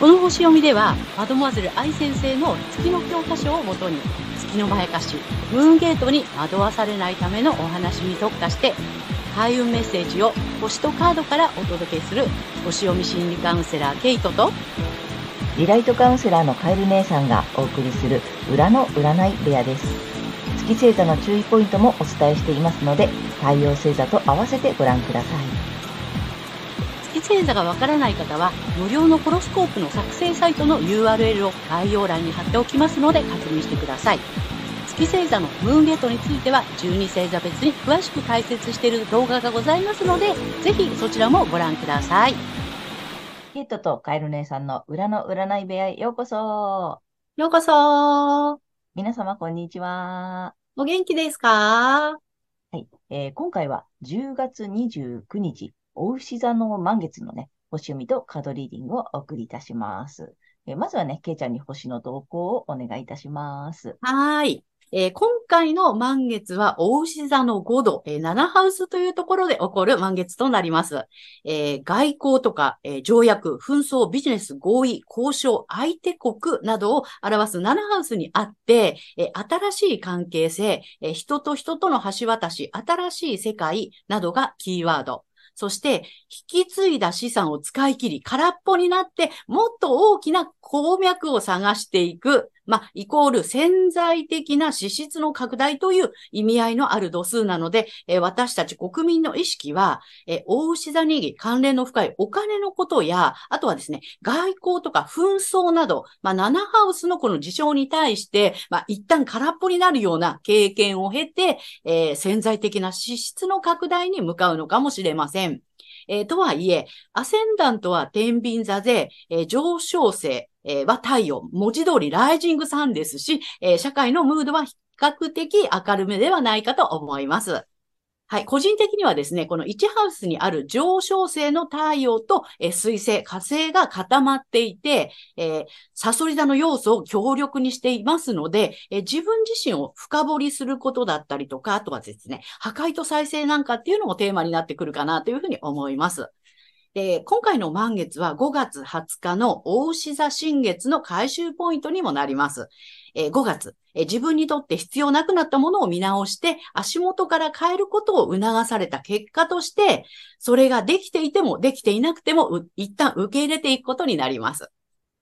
この星読みでは、マドモアゼル愛先生の月の教科書をもとに、月のまやかし、ムーンゲートに惑わされないためのお話に特化して、開運メッセージを星とカードからお届けする星読み心理カウンセラーケイトとリライトカウンセラーのカエル姉さんがお送りする裏の占い部屋です。月星座の注意ポイントもお伝えしていますので、太陽星座と合わせてご覧ください。月星座がわからない方は、無料のホロスコープの作成サイトの URL を概要欄に貼っておきますので確認してください。月星座のムーンゲートについては12星座別に詳しく解説している動画がございますので、ぜひそちらもご覧ください。ケイトとカエル姉さんの裏の占い部屋へようこそ。ようこそ。皆様こんにちは。お元気ですか？はい、えー、今回は10月29日、お牛座の満月のね、星読みとカードリーディングをお送りいたします。えー、まずはね、ケイちゃんに星の動向をお願いいたします。はい。えー、今回の満月は、大牛座の5度、えー、7ハウスというところで起こる満月となります。えー、外交とか、え条約、紛争、ビジネス、合意、交渉、相手国などを表す7ハウスにあって、え新しい関係性、え人と人との橋渡し、新しい世界などがキーワード。そして、引き継いだ資産を使い切り、空っぽになって、もっと大きな鉱脈を探していく。まあ、イコール潜在的な支出の拡大という意味合いのある度数なので、え、私たち国民の意識は、えー、大牛座に関連の深いお金のことや、あとはですね、外交とか紛争など、まあ、7ハウスのこの事象に対して、まあ、一旦空っぽになるような経験を経て、えー、潜在的な支出の拡大に向かうのかもしれません。えー、とはいえ、アセンダントは天秤座で、えー、上昇性、えー、は太陽、文字通りライジングさんですし、えー、社会のムードは比較的明るめではないかと思います。はい。個人的にはですね、この1ハウスにある上昇性の太陽と、え、水星、火星が固まっていて、えー、サソリ座の要素を強力にしていますので、えー、自分自身を深掘りすることだったりとか、あとはですね、破壊と再生なんかっていうのもテーマになってくるかなというふうに思います。で、今回の満月は5月20日の大牛座新月の回収ポイントにもなります。えー、5月、えー、自分にとって必要なくなったものを見直して足元から変えることを促された結果として、それができていてもできていなくても一旦受け入れていくことになります。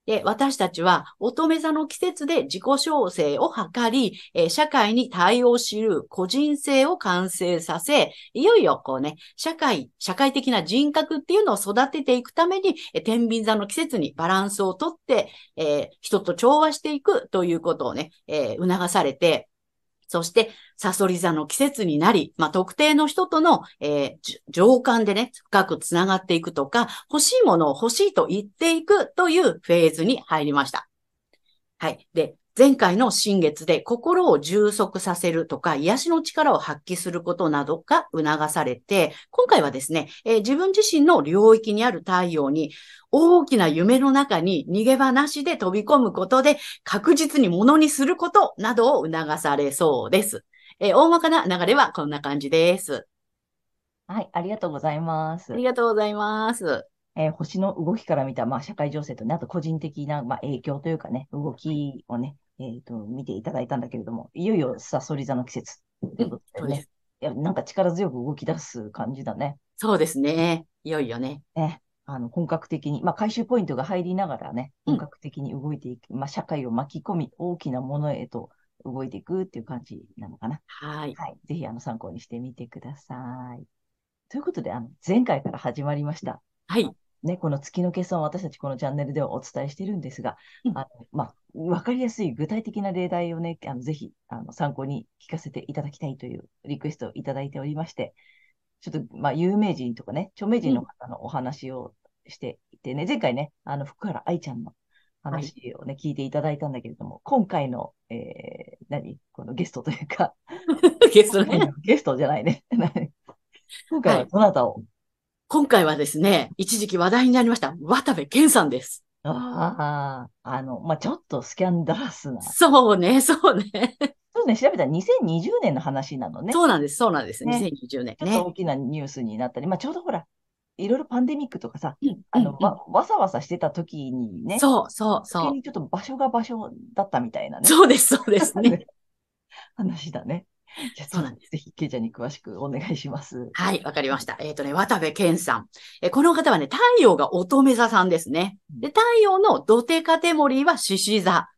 で、私たちは乙女座の季節で自己調整を図り、え、社会に対応しる個人性を完成させ、いよいよこうね、社会、社会的な人格っていうのを育てていくために、え、天秤座の季節にバランスをとって、えー、人と調和していくということをね、え促されて、そして、サソリ座の季節になり、まあ、特定の人との、えー、情感でね、深くつながっていくとか、欲しいものを欲しいと言っていくというフェーズに入りました。はい。で、前回の新月で心を充足させるとか、癒しの力を発揮することなどが促されて、今回はですね、えー、自分自身の領域にある太陽に大きな夢の中に逃げ場なしで飛び込むことで確実にものにすることなどを促されそうです。えー、大まかな流れはこんな感じです。はい、ありがとうございます。ありがとうございます。えー、星の動きから見た、まあ、社会情勢とね、あと個人的な、まあ、影響というかね、動きをね、えっ、ー、と、見ていただいたんだけれども、いよいよサソリ座の季節ということでね。いや、なんか力強く動き出す感じだね。そうですね。いよいよね。ね。あの、本格的に、まあ、回収ポイントが入りながらね、本格的に動いていく、うん、まあ、社会を巻き込み、大きなものへと動いていくっていう感じなのかな。はい。はい。ぜひ、あの、参考にしてみてください。ということで、あの、前回から始まりました。はい。ね、この月の計算を私たちこのチャンネルではお伝えしているんですが、うん、あのまあ、わかりやすい具体的な例題をね、あのぜひあの参考に聞かせていただきたいというリクエストをいただいておりまして、ちょっと、まあ、有名人とかね、著名人の方のお話をしていてね、うん、前回ね、あの、福原愛ちゃんの話をね、はい、聞いていただいたんだけれども、今回の、えー、何？このゲストというか、ゲストね。ゲストじゃないね。今回はどなたを、はい今回はですね、一時期話題になりました、渡部健さんです。ああ、あの、まあ、ちょっとスキャンダラスな。そうね、そうね。そうね、調べたら2020年の話なのね。そうなんです、そうなんです。ね、2020年、ね。ちょっと大きなニュースになったり、まあ、ちょうどほら、いろいろパンデミックとかさ、うんあの、うんわ、わさわさしてた時にね、そう、そう、そう。急にちょっと場所が場所だったみたいなね、そうです、そうですね。話だね。じゃあそうなんですぜひ、ケイちゃんに詳しくお願いします。はい、わかりました。えっ、とね、渡部健さん。えこの方はね、太陽が乙女座さんですね。で、太陽の土手カテモリーは獅子座。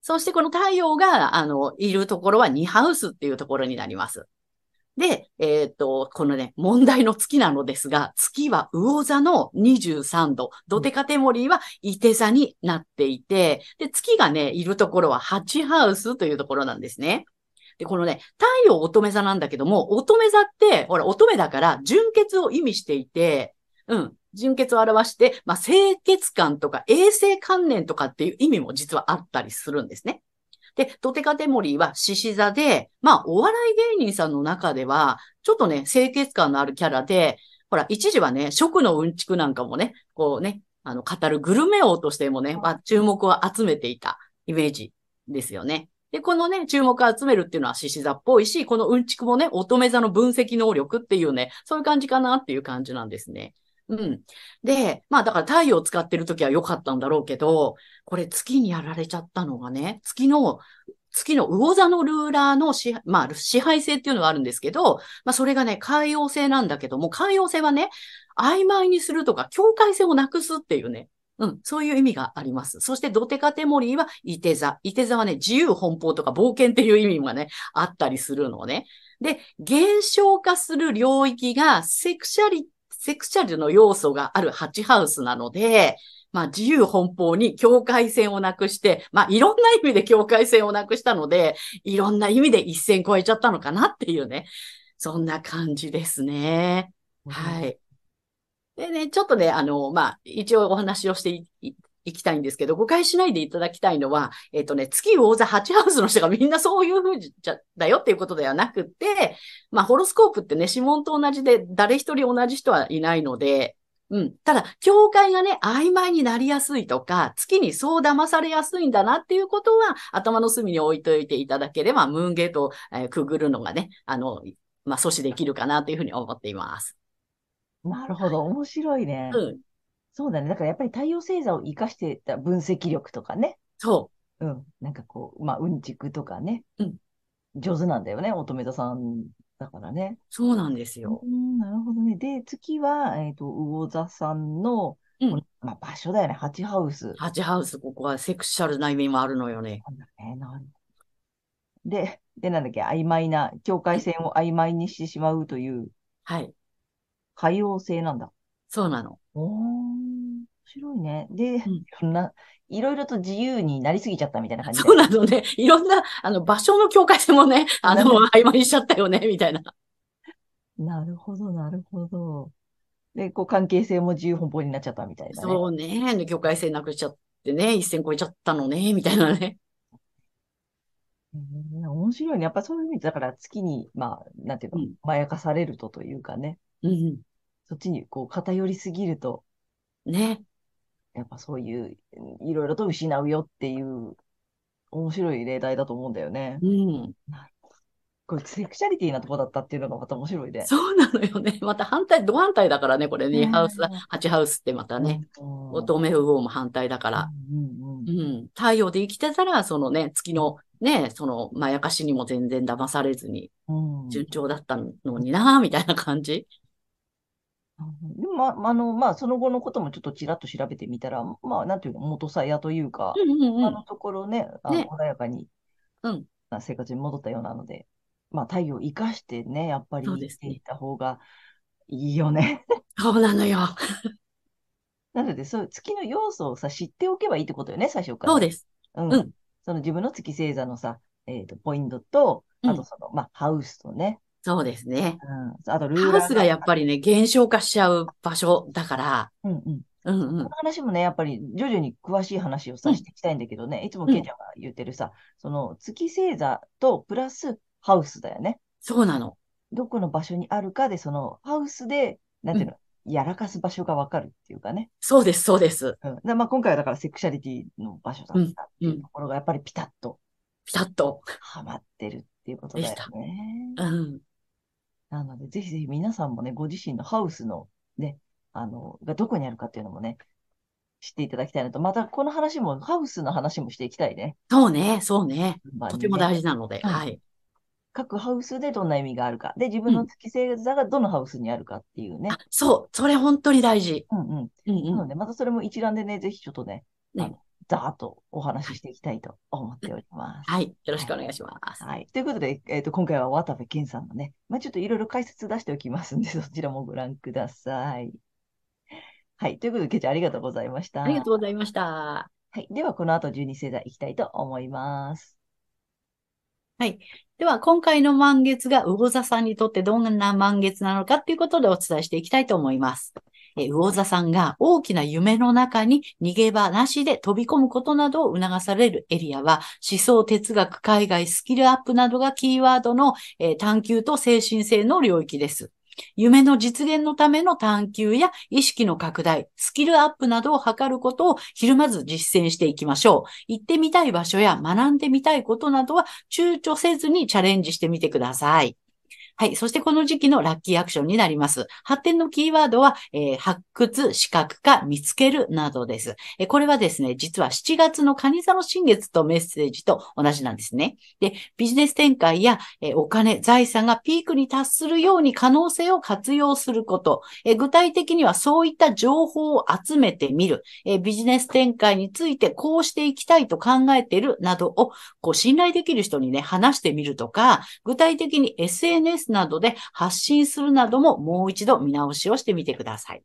そしてこの太陽が、あの、いるところはニハウスっていうところになります。で、えっ、と、このね、問題の月なのですが、月は魚座の23度、土手カテモリーは伊手座になっていて、で、月がね、いるところは8ハウスというところなんですね。で、このね、太陽乙女座なんだけども、乙女座って、ほら、乙女だから、純潔を意味していて、うん、純潔を表して、まあ、清潔感とか衛生観念とかっていう意味も実はあったりするんですね。で、ドテカテモリーは獅子座で、まあ、お笑い芸人さんの中では、ちょっとね、清潔感のあるキャラで、ほら、一時はね、食のうんちくなんかもね、こうね、あの、語るグルメ王としてもね、まあ、注目を集めていたイメージですよね。で、このね、注目を集めるっていうのは獅子座っぽいし、このうんちくもね、乙女座の分析能力っていうね、そういう感じかなっていう感じなんですね。うん。で、まあだから太陽を使ってるときは良かったんだろうけど、これ月にやられちゃったのがね、月の、月の魚座のルーラーの支,、まあ、支配性っていうのがあるんですけど、まあそれがね、海洋性なんだけども、海洋性はね、曖昧にするとか、境界線をなくすっていうね、うん、そういう意味があります。そして、ドテカテモリーは、イテ座。イテ座はね、自由奔放とか冒険っていう意味がね、あったりするのね。で、減少化する領域が、セクシャリ、セクシャルの要素があるハチハウスなので、まあ、自由奔放に境界線をなくして、まあ、いろんな意味で境界線をなくしたので、いろんな意味で一線超えちゃったのかなっていうね。そんな感じですね。はい。でね、ちょっとね、あの、まあ、一応お話をしていきたいんですけど、誤解しないでいただきたいのは、えっ、とね、月魚座8ハウスの人がみんなそういう風じゃ、だよっていうことではなくて、まあ、ホロスコープってね、指紋と同じで、誰一人同じ人はいないので、うん。ただ、境界がね、曖昧になりやすいとか、月にそう騙されやすいんだなっていうことは、頭の隅に置いといていただければ、ムーンゲートを、えーくぐるのがね、あの、まあ、阻止できるかなというふうに思っています。なるほど、面白いね。うん。そうだね。だからやっぱり太陽星座を活かしてた分析力とかね。そうん。なんかこう、まあ、うんちくとかね。うん上手なんだよね。乙女座さんだからね。う。そうなんですよ。うん、なるほどね。で、次は、えっ、と、魚座さんの、うんまあ、場所だよね。ハチハウス。ハチハウス、ここはセクシャルな意味もあるのよね。なんだね。なるで、で、なんだっけ、曖昧な、境界線を曖昧にしてしまうという、はい。海洋性なんだ。そうなの。おー、面白いね。で、んいろんな、いろいろと自由になりすぎちゃったみたいな感じで。そうなのね。いろんな、あの、場所の境界線もね、あの、曖昧にしちゃったよね、みたいな。なるほど、なるほど。で、こう、関係性も自由奔放になっちゃったみたいなね。そうね。境界線なくしちゃってね、一線超えちゃったのね、みたいなね。うん面白いね。やっぱそういう意味で、だから月に、まあ、なんていうの、うんまやかされるとというかね、うん。そっちにこう偏りすぎると、ね。やっぱそういう、いろいろと失うよっていう、面白い例題だと思うんだよね。うん。これ、セクシャリティなとこだったっていうのがまた面白いね。そうなのよね。また反対、ド反対だからね、これね。ねハウス、8ハウスってまたね。うん。乙女魚も反対だから。うんうんう。ん。太陽で生きてたら、そのね、月のね、その、まやかしにも全然騙されずに、うん。順調だったのにな、みたいな感じ。でも、ま、あの、まあ、その後のこともちょっとちらっと調べてみたら、まあ、なんていうの、元さやというか、うんうんうん。あのところね、あのね穏やかに、うんな生活に戻ったようなので、まあ、太陽を生かしてね、やっぱりそうですね生きていった方がいいよね。そうなのよ。なので、そういう月の要素をさ、知っておけばいいってことよね、最初から。そうです。うん。うんその自分の月星座のさ、えっと、ポイントと、うんあとその、まあ、ハウスとね、そうですね。うん。あと、ルーラーハウスがやっぱりね、減少化しちゃう場所だから、うんうん。うんうんこの。話もね、やっぱり徐々に詳しい話をさ、うんしていきたいんだけどね、いつもうんケイちゃんが言ってるさ、その月星座とプラスハウスだよね。そうなの。どこの場所にあるかで、そのハウスで、なんていうの、やらかす場所がわかるっていうかね。そうです、そうです。うん。でまあ、今回はだからセクシャリティの場所だったっていうところが、やっぱりピタッとピタッと。はまってるっていうことだよね。うん。なので、ぜひぜひ皆さんもね、ご自身のハウスのね、あの、がどこにあるかっていうのもね、知っていただきたいなと。また、この話も、ハウスの話もしていきたいね。そうね、そうね。まあねとても大事なので、うんはい。各ハウスでどんな意味があるか。で、自分の月星座がどのハウスにあるかっていうね。あ、そう、それ本当に大事。うんうん。うんうん。なので、またそれも一覧でね、ぜひちょっとね、ねざーっとお話ししていきたいと思っております。はい。よろしくお願いします。はい。ということで、えっ、と、今回は渡部健さんのね、まあ、ちょっといろいろ解説出しておきますんで、そちらもご覧ください。はい。ということで、ケゃんありがとうございました。ありがとうございました。はい。では、この後、12星座いきたいと思います。では、今回の満月が魚座さんにとってどんな満月なのかっていうことでお伝えしていきたいと思います。え魚座さんが大きな夢の中に逃げ場なしで飛び込むことなどを促されるエリアは、思想、哲学、海外、スキルアップなどがキーワードの、え探求と精神性の領域です。夢の実現のための探求や意識の拡大、スキルアップなどを図ることをひるまず実践していきましょう。行ってみたい場所や学んでみたいことなどは躊躇せずにチャレンジしてみてください。はい。そしてこの時期のラッキーアクションになります。発展のキーワードは、えー発掘、視覚化、見つけるなどです。えーこれはですね、実は7月の蟹座の新月とメッセージと同じなんですね。で、ビジネス展開や、えーお金、財産がピークに達するように可能性を活用すること。え具体的にはそういった情報を集めてみる。えビジネス展開についてこうしていきたいと考えているなどを、こう信頼できる人にね、話してみるとか、具体的に SNS などで発信するなどももう一度見直しをしてみてください。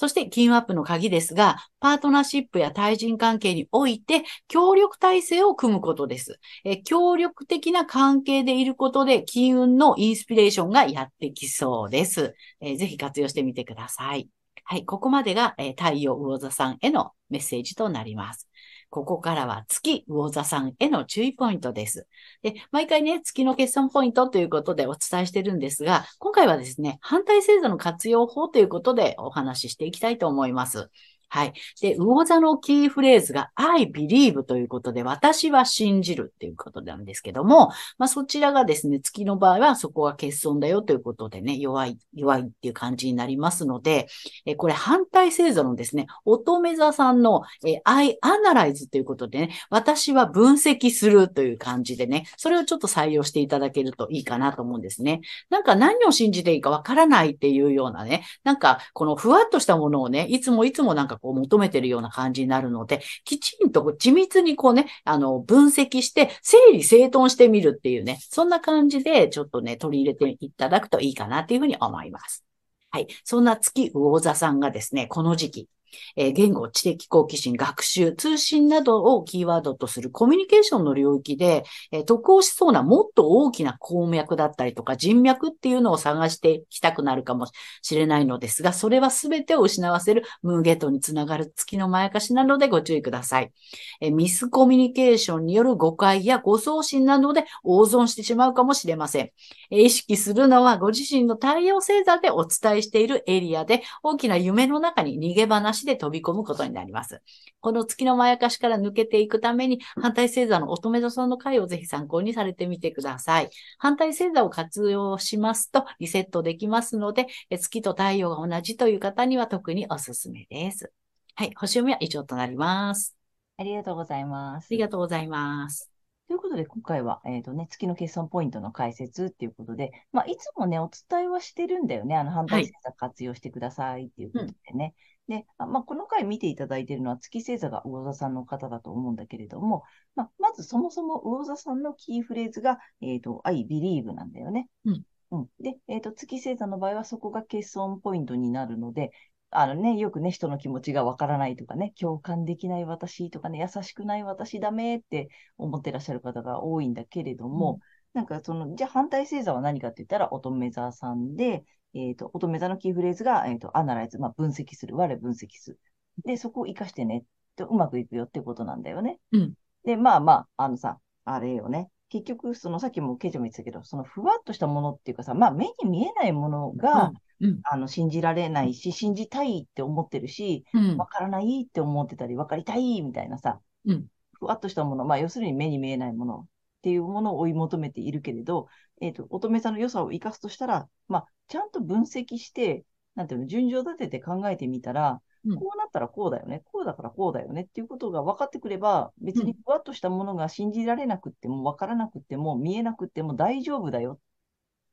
そして、金運アップの鍵ですが、パートナーシップや対人関係において、協力体制を組むことです。え協力的な関係でいることで、金運のインスピレーションがやってきそうです。えぜひ活用してみてください。はい、ここまでが、え太陽魚座さんへのメッセージとなります。ここからは月魚座さんへの注意ポイントです。で、毎回ね、月の決算ポイントということでお伝えしてるんですが、今回はですね、反対制度の活用法ということでお話ししていきたいと思います。はい。で、魚座のキーフレーズが I believe ということで、私は信じるっていうことなんですけども、まあそちらがですね、月の場合はそこが欠損だよということでね、弱い、弱いっていう感じになりますので、えこれ反対星座のですね、乙女座さんの、え I analyze ということでね、私は分析するという感じでね、それをちょっと採用していただけるといいかなと思うんですね。なんか何を信じていいかわからないっていうようなね、なんかこのふわっとしたものをね、いつもいつもなんかこう求めてるような感じになるので、きちんと緻密にこうね、あの、分析して、整理整頓してみるっていうね、そんな感じでちょっとね、取り入れていただくといいかなっていうふうに思います。はい。そんな月魚座さんがですね、この時期、えー言語、知的好奇心、学習、通信などをキーワードとするコミュニケーションの領域で、えー得をしそうなもっと大きな鉱脈だったりとか人脈っていうのを探していきたくなるかもしれないのですが、それは全てを失わせるムーゲートにつながる月のまやかしなのでご注意ください。えーミスコミュニケーションによる誤解や誤送信などで大損してしまうかもしれません。えー意識するのはご自身の太陽星座でお伝えしているエリアで大きな夢の中に逃げ話で飛び込むことになります。この月のまやかしから抜けていくために反対星座の乙女座さんの回をぜひ参考にされてみてください。反対星座を活用しますとリセットできますので、え月と太陽が同じという方には特におすすめです。はい、星読みは以上となります。ありがとうございます。ありがとうございます。ということで、今回は、えっ、とね、月の決算ポイントの解説っていうことで、まあ、いつもね、お伝えはしてるんだよね。あの、反対星座活用してくださいっていうことでね。で、あまあ、この回見ていただいているのは月星座が魚座さんの方だと思うんだけれども、まあ、まずそもそも魚座さんのキーフレーズが、えっ、と、I believe なんだよね。うん。うん。で、えっ、と、月星座の場合はそこが欠損ポイントになるので、あのね、よくね、人の気持ちがわからないとかね、共感できない私とかね、優しくない私ダメって思ってらっしゃる方が多いんだけれども、なんかその、じゃあ反対星座は何かって言ったら乙女座さんで、えっ、と、乙女座のキーフレーズが、えっ、と、アナライズ、まあ、分析する、我分析する。で、そこを活かしてね、とうまくいくよってことなんだよね。うんで、まあまあ、あのさ、あれよね。結局、そのさっきもケイちゃんも言ってたけど、そのふわっとしたものっていうかさ、まあ目に見えないものが、うん。あの、信じられないし、信じたいって思ってるし、うんわ。からないって思ってたり、わかりたいみたいなさ、うんふわっとしたもの、まあ、要するに目に見えないものっていうものを追い求めているけれど、えっ、と、乙女座の良さを生かすとしたら、まあ、ちゃんと分析して、なんていうの、順序立てて考えてみたら、うんこうなったらこうだよね、こうだからこうだよねっていうことが分かってくれば、別にふわっとしたものが信じられなくっても、分からなくっても、見えなくっても大丈夫だよっ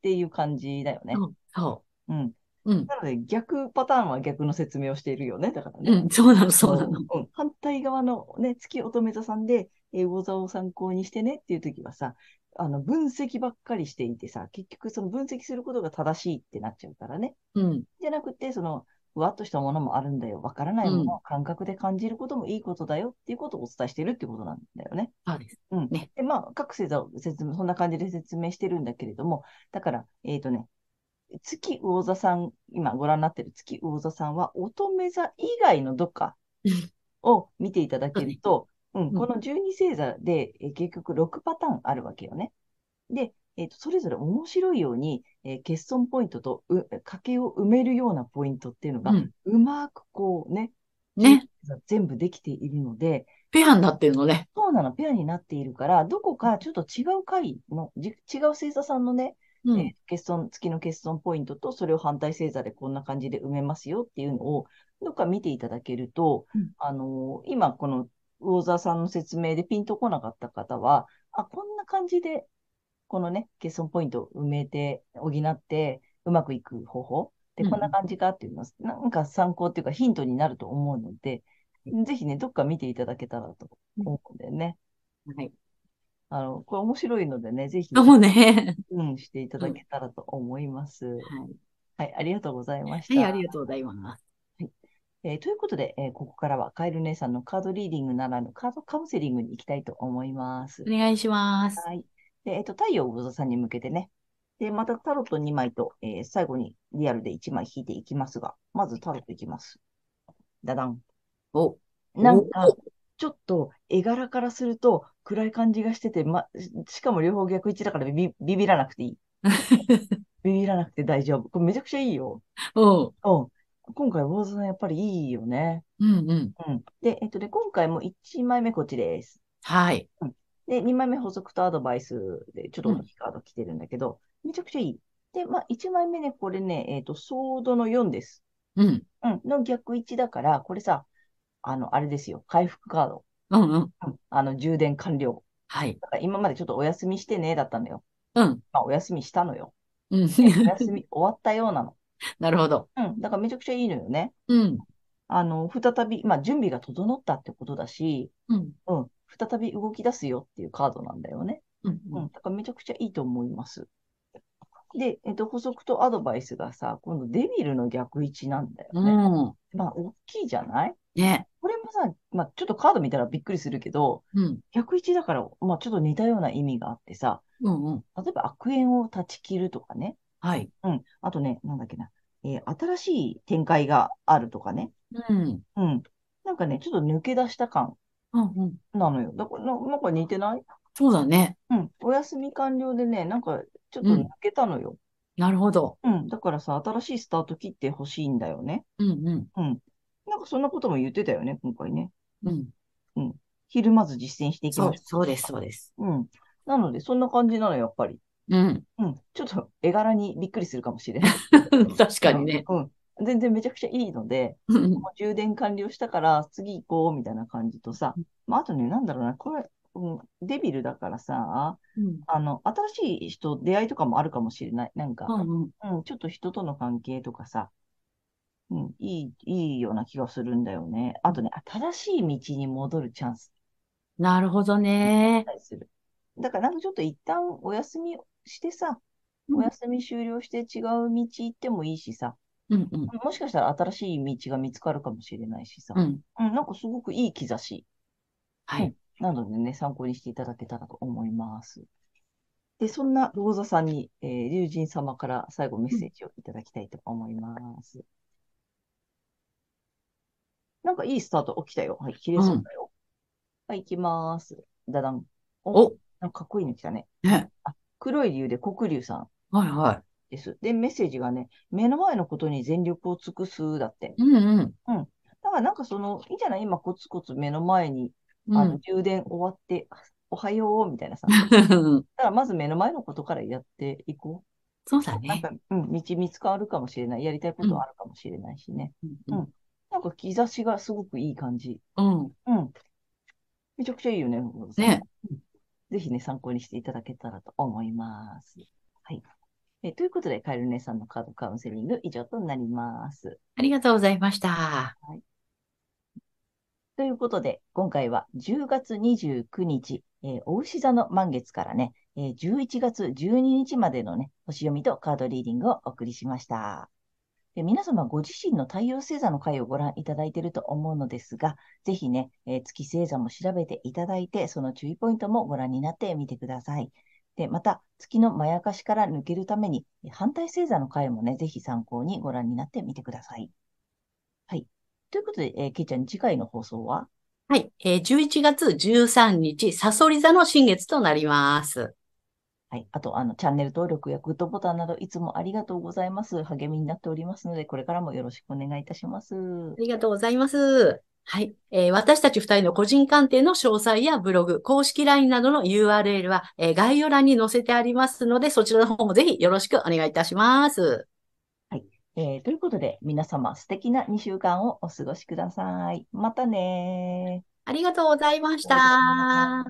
ていう感じだよね。うんそうん。う。うん。なので、逆パターンは逆の説明をしているよね。だからね。うん、そうなの、そうなの。うん反対側のね、月乙女座さんで、えー、魚座を参考にしてねっていう時はさ、あの、分析ばっかりしていてさ、結局その分析することが正しいってなっちゃうからね。うん。じゃなくて、その、ふわっとしたものもあるんだよ。わからないものを感覚で感じることもいいことだよっていうことをお伝えしてるってことなんだよね。そうです。うん。ねで、まあ、各星座を説明、そんな感じで説明してるんだけれども、だから、えっ、とね、月魚座さん、今ご覧になってる月魚座さんは、乙女座以外のどっかを見ていただけると、うん、んこの12星座で、えー結局6パターンあるわけよね。で、えっ、と、それぞれ面白いように、えー欠損ポイントとう、賭けを埋めるようなポイントっていうのが、うん。うまくこうね、ね。全部できているので、ペアになってるのね。そうなの、ペアになっているから、どこかちょっと違う回の、じ違う星座さんのね、うん。えー欠損、月の欠損ポイントと、それを反対星座でこんな感じで埋めますよっていうのを、どっか見ていただけると、うんあのー今この魚座さんの説明でピンとこなかった方は、あ、こんな感じで、このね、欠損ポイントを埋めて、補って、うまくいく方法で、うんこんな感じかっていうのは、なんか参考っていうかヒントになると思うので、ぜひね、どっか見ていただけたらと思うんだよね。はい。あの、これ面白いのでね、ぜひ、そうね。うん、していただけたらと思います。はい。はい、ありがとうございました。はい、ありがとうございます。えーということで、えーここからはカエル姉さんのカードリーディングならぬカードカウンセリングに行きたいと思います。お願いします。はい。で、えっ、と、太陽魚座さんに向けてね。で、またタロット2枚と、えー最後にリアルで1枚引いていきますが、まずタロットいきます。ダダン。お、なんかお、ちょっと絵柄からすると暗い感じがしてて、ま、しかも両方逆位置だからビビらなくていい。ビビらなくて大丈夫。これめちゃくちゃいいよ。おう、うん。今回、ウォーズさんやっぱりいいよね。うんうん。うん。で、えっとね、今回も1枚目こっちです。はい。で、2枚目補足とアドバイスで、ちょっと大きいカード来てるんだけど、めちゃくちゃいい。で、まあ、1枚目ね、これね、えっと、ソードの4です。うん。うん。の逆位置だから、これさ、あの、あれですよ。回復カード。うんうん。うん。あの、充電完了。はい。だから今までちょっとお休みしてね、だったのよ。うん。まあ、お休みしたのよ。うん。お休み終わったようなの。なるほど。うん。だからめちゃくちゃいいのよね。うん。あの、再び、まあ、準備が整ったってことだし、うん。うん。再び動き出すよっていうカードなんだよね。うん。うん。だからめちゃくちゃいいと思います。で、えっと、補足とアドバイスがさ、今度デビルの逆位置なんだよね。うん。まあ、大きいじゃない？ね。これもさ、まあ、ちょっとカード見たらびっくりするけど、うん。逆位置だから、まあ、ちょっと似たような意味があってさ、うんうん。例えば悪縁を断ち切るとかね。はい。うん。あとね、なんだっけな。えー新しい展開があるとかね。うん。うん。なんかね、ちょっと抜け出した感うんうん。なのよ。だから、ななんか似てない？そうだね。うん。お休み完了でね、なんかちょっと抜けたのよ。なるほど。うん。だからさ、新しいスタート切ってほしいんだよね。うんうん。うん。なんかそんなことも言ってたよね、今回ね。うん。ひるまず実践していきそうまし、そうです、そうです。ょう。うん。なので、そんな感じなのよ、やっぱり。うん。うん。ちょっと絵柄にびっくりするかもしれない。確かにね。うん。全然めちゃくちゃいいので、充電完了したから次行こうみたいな感じとさ、まあ、あとね、なんだろうな、これ、うん、デビルだからさ、うん。あの、新しい人、出会いとかもあるかもしれない。なんか、うんうん。うん、ちょっと人との関係とかさ、うん、いい、いいような気がするんだよね。あとね、新しい道に戻るチャンスなるほどね。だからなんかちょっと一旦お休みしてさ、うんお休み終了して違う道行ってもいいしさ、うんうん。もしかしたら新しい道が見つかるかもしれないしさ、うん。うん、なんかすごくいい兆し。はい。なのでね、参考にしていただけたらと思います。で、そんなローザさんに、えー、龍神様から最後メッセージをいただきたいと思います。なんかいいスタート起きたよ。はい、切れそうだよ。はい、行きます。ダダン。お、なんかかっこいいの来たね。ね。黒い竜で黒竜さんはいはです。で、メッセージがね、目の前のことに全力を尽くすだって。い。うんうん。だからなんかその、いいんじゃない？今コツコツ目の前に、うんあの、。充電終わって、おはようみたいなさ。だからまず目の前のことからやっていこそうだね。なんか、うん、道見つかるかもしれない。やりたいことあるかもしれないしね。うんうんなんか兆しがすごくいい感じ。うん。うん。めちゃくちゃいいよね。ね。うんぜひね、参考にしていただけたらと思います。はい。えということで、カエル姉さんのカードカウンセリング以上となります。ありがとうございました。ということで、今回は10月29日、えー、お牛座の満月からね、えー11月12日までのね、星読みとカードリーディングをお送りしました。で皆様ご自身の太陽星座の回をご覧いただいていると思うのですが、ぜひね、えー月星座も調べていただいて、その注意ポイントもご覧になってみてください。で、また、月のまやかしから抜けるために、反対星座の回もね、ぜひ参考にご覧になってみてください。はい。ということで、えー、けいちゃん、次回の放送は？はい。えー11月13日、サソリ座の新月となります。はい。あと、あの、チャンネル登録やグッドボタンなど、いつもありがとうございます。励みになっておりますので、これからもよろしくお願いいたします。ありがとうございます。はい。えー私たち二人の個人鑑定の詳細やブログ、公式 LINE などの URL は、えー概要欄に載せてありますので、そちらの方もぜひよろしくお願いいたします。えーということで、皆様、素敵な2週間をお過ごしください。またねー。ありがとうございました。